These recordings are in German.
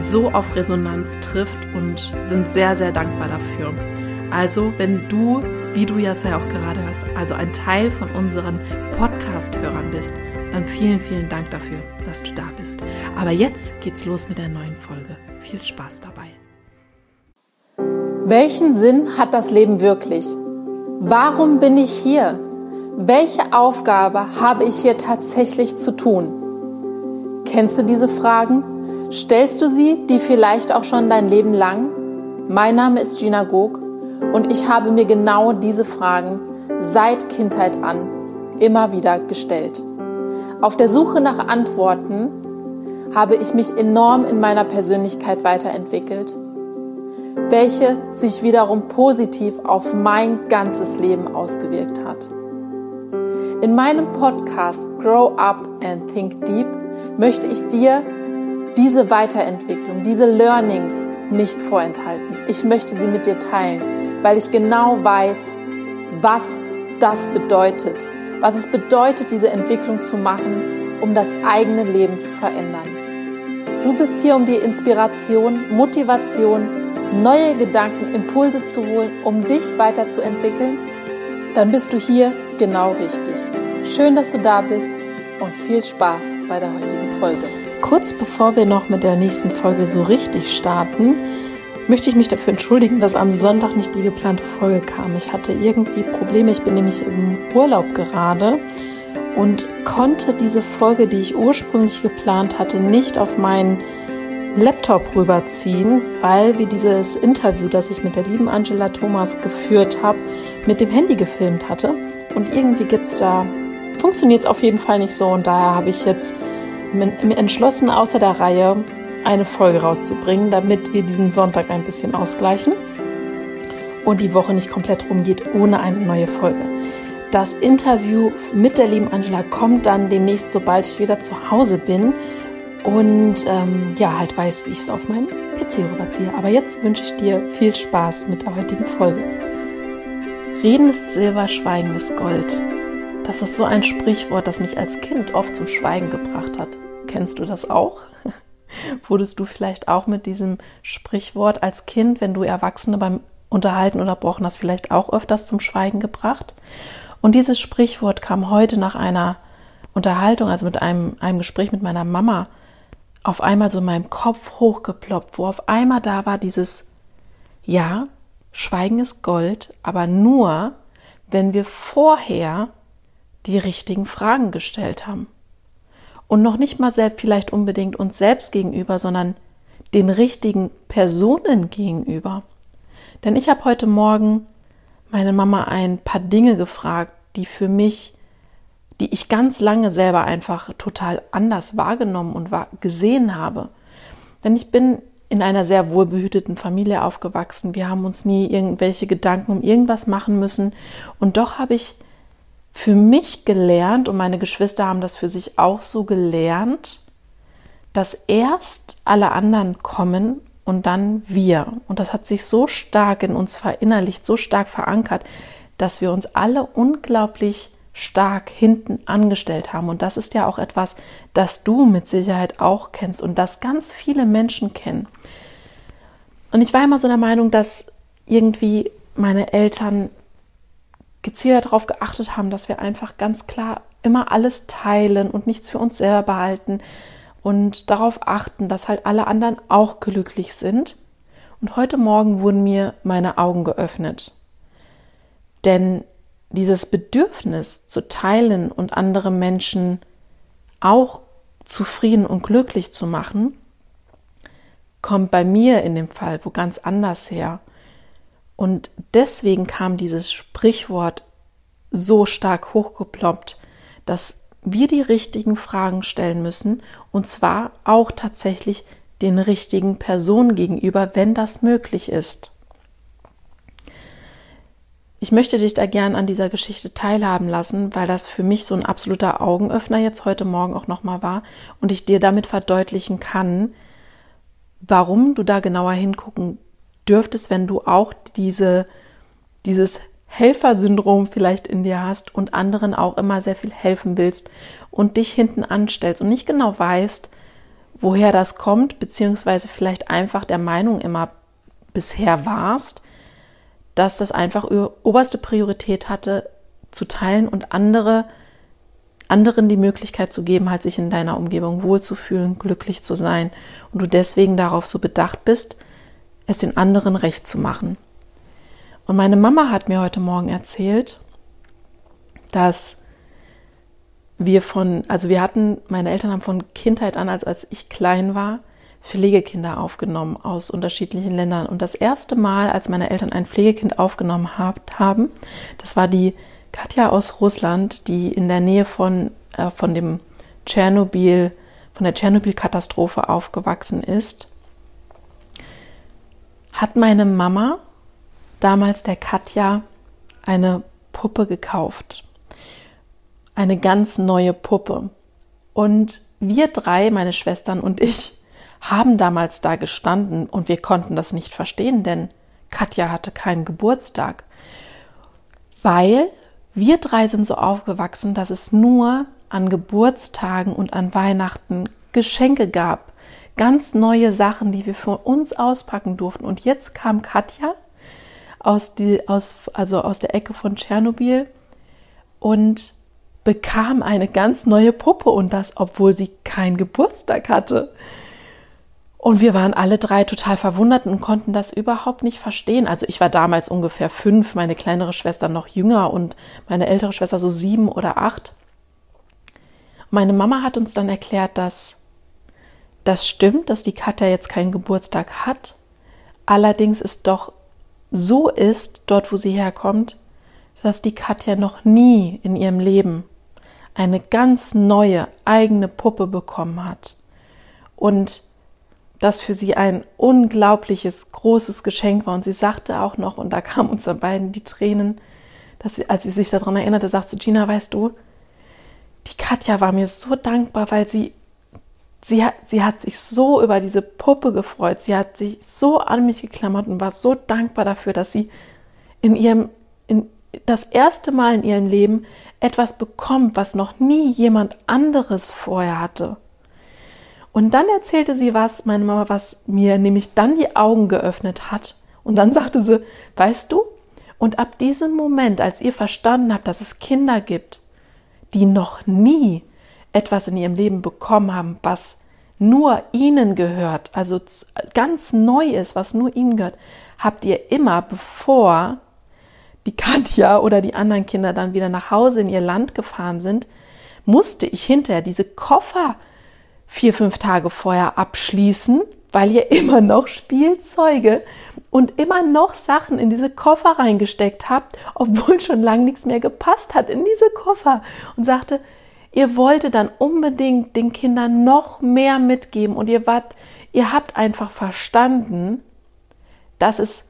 so auf Resonanz trifft und sind sehr, sehr dankbar dafür. Also, wenn du, wie du ja auch gerade hörst, also ein Teil von unseren Podcast-Hörern bist, dann vielen, vielen Dank dafür, dass du da bist. Aber jetzt geht's los mit der neuen Folge. Viel Spaß dabei. Welchen Sinn hat das Leben wirklich? Warum bin ich hier? Welche Aufgabe habe ich hier tatsächlich zu tun? Kennst du diese Fragen? Stellst du sie, die vielleicht auch schon dein Leben lang? Mein Name ist Gina Gog und ich habe mir genau diese Fragen seit Kindheit an immer wieder gestellt. Auf der Suche nach Antworten habe ich mich enorm in meiner Persönlichkeit weiterentwickelt, welche sich wiederum positiv auf mein ganzes Leben ausgewirkt hat. In meinem Podcast Grow Up and Think Deep möchte ich dir diese Weiterentwicklung, diese Learnings nicht vorenthalten. Ich möchte sie mit dir teilen, weil ich genau weiß, was das bedeutet, was es bedeutet, diese Entwicklung zu machen, um das eigene Leben zu verändern. Du bist hier, um dir Inspiration, Motivation, neue Gedanken, Impulse zu holen, um dich weiterzuentwickeln. Dann bist du hier genau richtig. Schön, dass du da bist und viel Spaß bei der heutigen Folge. Kurz bevor wir noch mit der nächsten Folge so richtig starten, möchte ich mich dafür entschuldigen, dass am Sonntag nicht die geplante Folge kam. Ich hatte irgendwie Probleme. Ich bin nämlich im Urlaub gerade und konnte diese Folge, die ich ursprünglich geplant hatte, nicht auf meinen Laptop rüberziehen, weil wir dieses Interview, das ich mit der lieben Angela Thomas geführt habe, mit dem Handy gefilmt hatte. Und irgendwie gibt es da, funktioniert es auf jeden Fall nicht so. Und daher habe ich jetzt entschlossen, außer der Reihe eine Folge rauszubringen, damit wir diesen Sonntag ein bisschen ausgleichen und die Woche nicht komplett rumgeht ohne eine neue Folge. Das Interview mit der lieben Angela kommt dann demnächst, sobald ich wieder zu Hause bin und ähm, ja, halt weiß, wie ich es auf meinen PC rüberziehe. Aber jetzt wünsche ich dir viel Spaß mit der heutigen Folge. Reden ist Silber, Schweigen ist Gold. Das ist so ein Sprichwort, das mich als Kind oft zum Schweigen gebracht hat. Kennst du das auch? Wurdest du vielleicht auch mit diesem Sprichwort als Kind, wenn du Erwachsene beim Unterhalten unterbrochen hast, vielleicht auch öfters zum Schweigen gebracht? Und dieses Sprichwort kam heute nach einer Unterhaltung, also mit einem, einem Gespräch mit meiner Mama, auf einmal so in meinem Kopf hochgeploppt, wo auf einmal da war dieses Ja, Schweigen ist Gold, aber nur, wenn wir vorher die richtigen Fragen gestellt haben. Und noch nicht mal selbst vielleicht unbedingt uns selbst gegenüber, sondern den richtigen Personen gegenüber. Denn ich habe heute Morgen meine Mama ein paar Dinge gefragt, die für mich, die ich ganz lange selber einfach total anders wahrgenommen und gesehen habe. Denn ich bin in einer sehr wohlbehüteten Familie aufgewachsen. Wir haben uns nie irgendwelche Gedanken um irgendwas machen müssen. Und doch habe ich für mich gelernt, und meine Geschwister haben das für sich auch so gelernt, dass erst alle anderen kommen und dann wir. Und das hat sich so stark in uns verinnerlicht, so stark verankert, dass wir uns alle unglaublich stark hinten angestellt haben. Und das ist ja auch etwas, das du mit Sicherheit auch kennst und das ganz viele Menschen kennen. Und ich war immer so der Meinung, dass irgendwie meine Eltern gezielt darauf geachtet haben, dass wir einfach ganz klar immer alles teilen und nichts für uns selber behalten und darauf achten, dass halt alle anderen auch glücklich sind. Und heute Morgen wurden mir meine Augen geöffnet. Denn dieses Bedürfnis zu teilen und andere Menschen auch zufrieden und glücklich zu machen, kommt bei mir in dem Fall wo ganz anders her. Und deswegen kam dieses Sprichwort so stark hochgeploppt, dass wir die richtigen Fragen stellen müssen und zwar auch tatsächlich den richtigen Personen gegenüber, wenn das möglich ist. Ich möchte dich da gern an dieser Geschichte teilhaben lassen, weil das für mich so ein absoluter Augenöffner jetzt heute Morgen auch nochmal war und ich dir damit verdeutlichen kann, warum du da genauer hingucken dürftest, wenn du auch diese, dieses Helfersyndrom vielleicht in dir hast und anderen auch immer sehr viel helfen willst und dich hinten anstellst und nicht genau weißt, woher das kommt, beziehungsweise vielleicht einfach der Meinung immer bisher warst, dass das einfach oberste Priorität hatte, zu teilen und andere, anderen die Möglichkeit zu geben, halt sich in deiner Umgebung wohlzufühlen, glücklich zu sein und du deswegen darauf so bedacht bist, es den anderen recht zu machen. Und meine Mama hat mir heute Morgen erzählt, dass wir von, also wir hatten, meine Eltern haben von Kindheit an, als, als ich klein war, Pflegekinder aufgenommen aus unterschiedlichen Ländern. Und das erste Mal, als meine Eltern ein Pflegekind aufgenommen haben, das war die Katja aus Russland, die in der Nähe von, äh, von dem Tschernobyl, von der Tschernobyl-Katastrophe aufgewachsen ist, hat meine Mama damals der Katja eine Puppe gekauft. Eine ganz neue Puppe. Und wir drei, meine Schwestern und ich, haben damals da gestanden und wir konnten das nicht verstehen, denn Katja hatte keinen Geburtstag. Weil wir drei sind so aufgewachsen, dass es nur an Geburtstagen und an Weihnachten Geschenke gab. Ganz neue Sachen, die wir für uns auspacken durften. Und jetzt kam Katja aus, die, aus, also aus der Ecke von Tschernobyl und bekam eine ganz neue Puppe und das, obwohl sie keinen Geburtstag hatte. Und wir waren alle drei total verwundert und konnten das überhaupt nicht verstehen. Also ich war damals ungefähr fünf, meine kleinere Schwester noch jünger und meine ältere Schwester so sieben oder acht. Meine Mama hat uns dann erklärt, dass das stimmt, dass die Katja jetzt keinen Geburtstag hat. Allerdings es doch so ist, dort wo sie herkommt, dass die Katja noch nie in ihrem Leben eine ganz neue eigene Puppe bekommen hat. Und das für sie ein unglaubliches, großes Geschenk war. Und sie sagte auch noch, und da kamen uns dann beiden die Tränen, dass sie, als sie sich daran erinnerte, sagte Gina, weißt du, die Katja war mir so dankbar, weil sie, sie, hat, sie hat sich so über diese Puppe gefreut. Sie hat sich so an mich geklammert und war so dankbar dafür, dass sie in ihrem, in, das erste Mal in ihrem Leben etwas bekommt, was noch nie jemand anderes vorher hatte. Und dann erzählte sie was, meine Mama, was mir nämlich dann die Augen geöffnet hat. Und dann sagte sie, weißt du, und ab diesem Moment, als ihr verstanden habt, dass es Kinder gibt, die noch nie etwas in ihrem Leben bekommen haben, was nur ihnen gehört, also ganz neu ist, was nur ihnen gehört, habt ihr immer, bevor die Katja oder die anderen Kinder dann wieder nach Hause in ihr Land gefahren sind, musste ich hinterher diese Koffer vier, fünf Tage vorher abschließen, weil ihr immer noch Spielzeuge und immer noch Sachen in diese Koffer reingesteckt habt, obwohl schon lange nichts mehr gepasst hat in diese Koffer und sagte, ihr wolltet dann unbedingt den Kindern noch mehr mitgeben und ihr wart, ihr habt einfach verstanden, dass es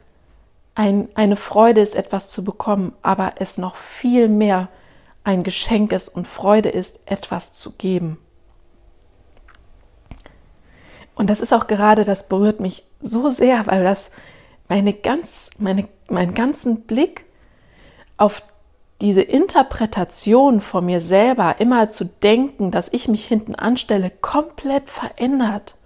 ein, eine Freude ist, etwas zu bekommen, aber es noch viel mehr ein Geschenk ist und Freude ist, etwas zu geben. Und das ist auch gerade, das berührt mich so sehr, weil das meine ganz, meine, meinen ganzen Blick auf diese Interpretation von mir selber, immer zu denken, dass ich mich hinten anstelle, komplett verändert.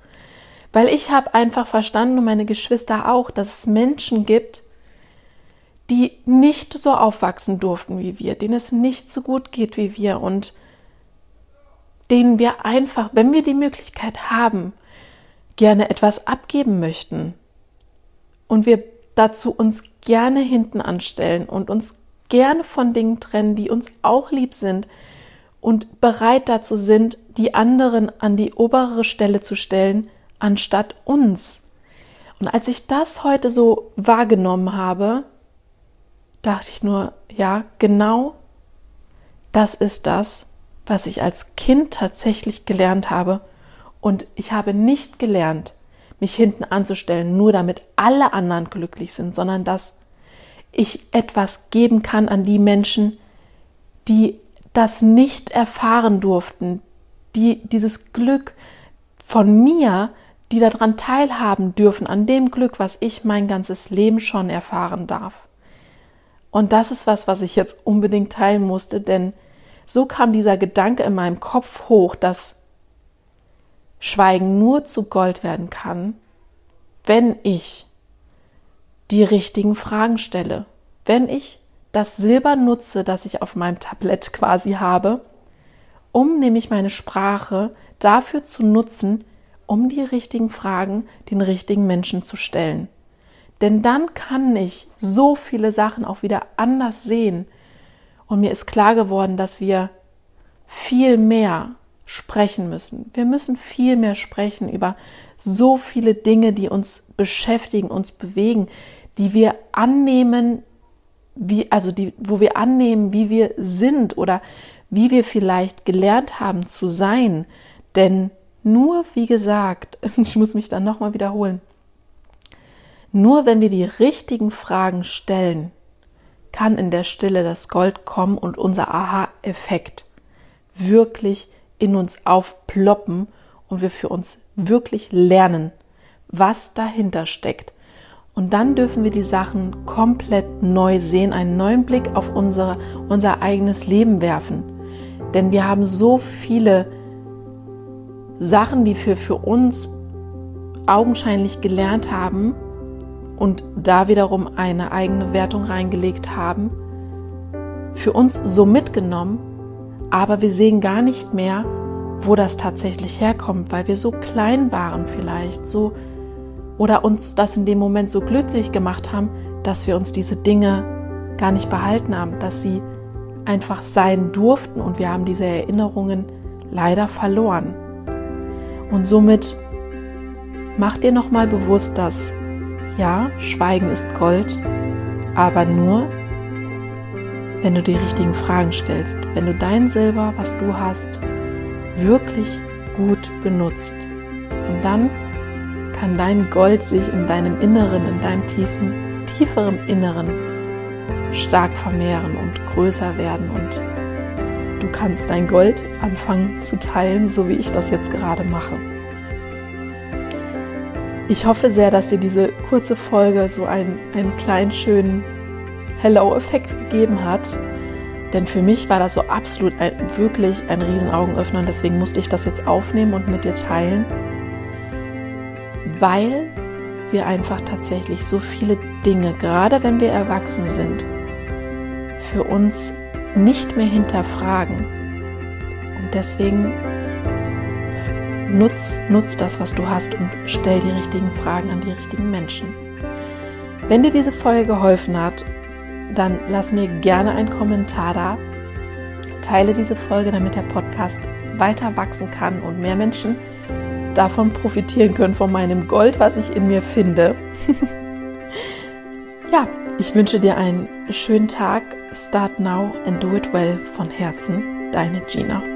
Weil ich habe einfach verstanden und meine Geschwister auch, dass es Menschen gibt, die nicht so aufwachsen durften wie wir, denen es nicht so gut geht wie wir und denen wir einfach, wenn wir die Möglichkeit haben, gerne etwas abgeben möchten und wir dazu uns gerne hinten anstellen und uns gerne von Dingen trennen, die uns auch lieb sind und bereit dazu sind, die anderen an die obere Stelle zu stellen, anstatt uns. Und als ich das heute so wahrgenommen habe, dachte ich nur, ja, genau das ist das, was ich als Kind tatsächlich gelernt habe. Und ich habe nicht gelernt, mich hinten anzustellen, nur damit alle anderen glücklich sind, sondern dass ich etwas geben kann an die Menschen, die das nicht erfahren durften, die dieses Glück von mir, die daran teilhaben dürfen, an dem Glück, was ich mein ganzes Leben schon erfahren darf. Und das ist was, was ich jetzt unbedingt teilen musste, denn so kam dieser Gedanke in meinem Kopf hoch, dass Schweigen nur zu Gold werden kann, wenn ich die richtigen Fragen stelle, wenn ich das Silber nutze, das ich auf meinem Tablett quasi habe, um nämlich meine Sprache dafür zu nutzen, um die richtigen Fragen den richtigen Menschen zu stellen. Denn dann kann ich so viele Sachen auch wieder anders sehen. Und mir ist klar geworden, dass wir viel mehr sprechen müssen. Wir müssen viel mehr sprechen über so viele Dinge, die uns beschäftigen, uns bewegen, die wir annehmen, wie, also die, wo wir annehmen, wie wir sind oder wie wir vielleicht gelernt haben zu sein. Denn nur, wie gesagt, ich muss mich dann nochmal wiederholen, nur wenn wir die richtigen Fragen stellen, kann in der Stille das Gold kommen und unser Aha-Effekt wirklich in uns aufploppen und wir für uns wirklich lernen, was dahinter steckt. Und dann dürfen wir die Sachen komplett neu sehen, einen neuen Blick auf unsere, unser eigenes Leben werfen. Denn wir haben so viele Sachen, die wir für uns augenscheinlich gelernt haben und da wiederum eine eigene Wertung reingelegt haben, für uns so mitgenommen, aber wir sehen gar nicht mehr, wo das tatsächlich herkommt, weil wir so klein waren vielleicht, so oder uns das in dem Moment so glücklich gemacht haben, dass wir uns diese Dinge gar nicht behalten haben, dass sie einfach sein durften und wir haben diese Erinnerungen leider verloren. Und somit mach dir nochmal bewusst, dass ja, Schweigen ist Gold, aber nur, wenn du die richtigen Fragen stellst, wenn du dein Silber, was du hast, wirklich gut benutzt. Und dann kann dein Gold sich in deinem Inneren, in deinem tiefen, tieferen Inneren stark vermehren und größer werden und du kannst dein Gold anfangen zu teilen, so wie ich das jetzt gerade mache. Ich hoffe sehr, dass dir diese kurze Folge so einen, einen kleinen schönen Hello-Effekt gegeben hat. Denn für mich war das so absolut ein, wirklich ein Riesenaugenöffner und deswegen musste ich das jetzt aufnehmen und mit dir teilen weil wir einfach tatsächlich so viele Dinge, gerade wenn wir erwachsen sind, für uns nicht mehr hinterfragen. Und deswegen nutz, nutz das, was du hast und stell die richtigen Fragen an die richtigen Menschen. Wenn dir diese Folge geholfen hat, dann lass mir gerne einen Kommentar da. Teile diese Folge, damit der Podcast weiter wachsen kann und mehr Menschen davon profitieren können, von meinem Gold, was ich in mir finde. ja, ich wünsche dir einen schönen Tag. Start now and do it well von Herzen. Deine Gina.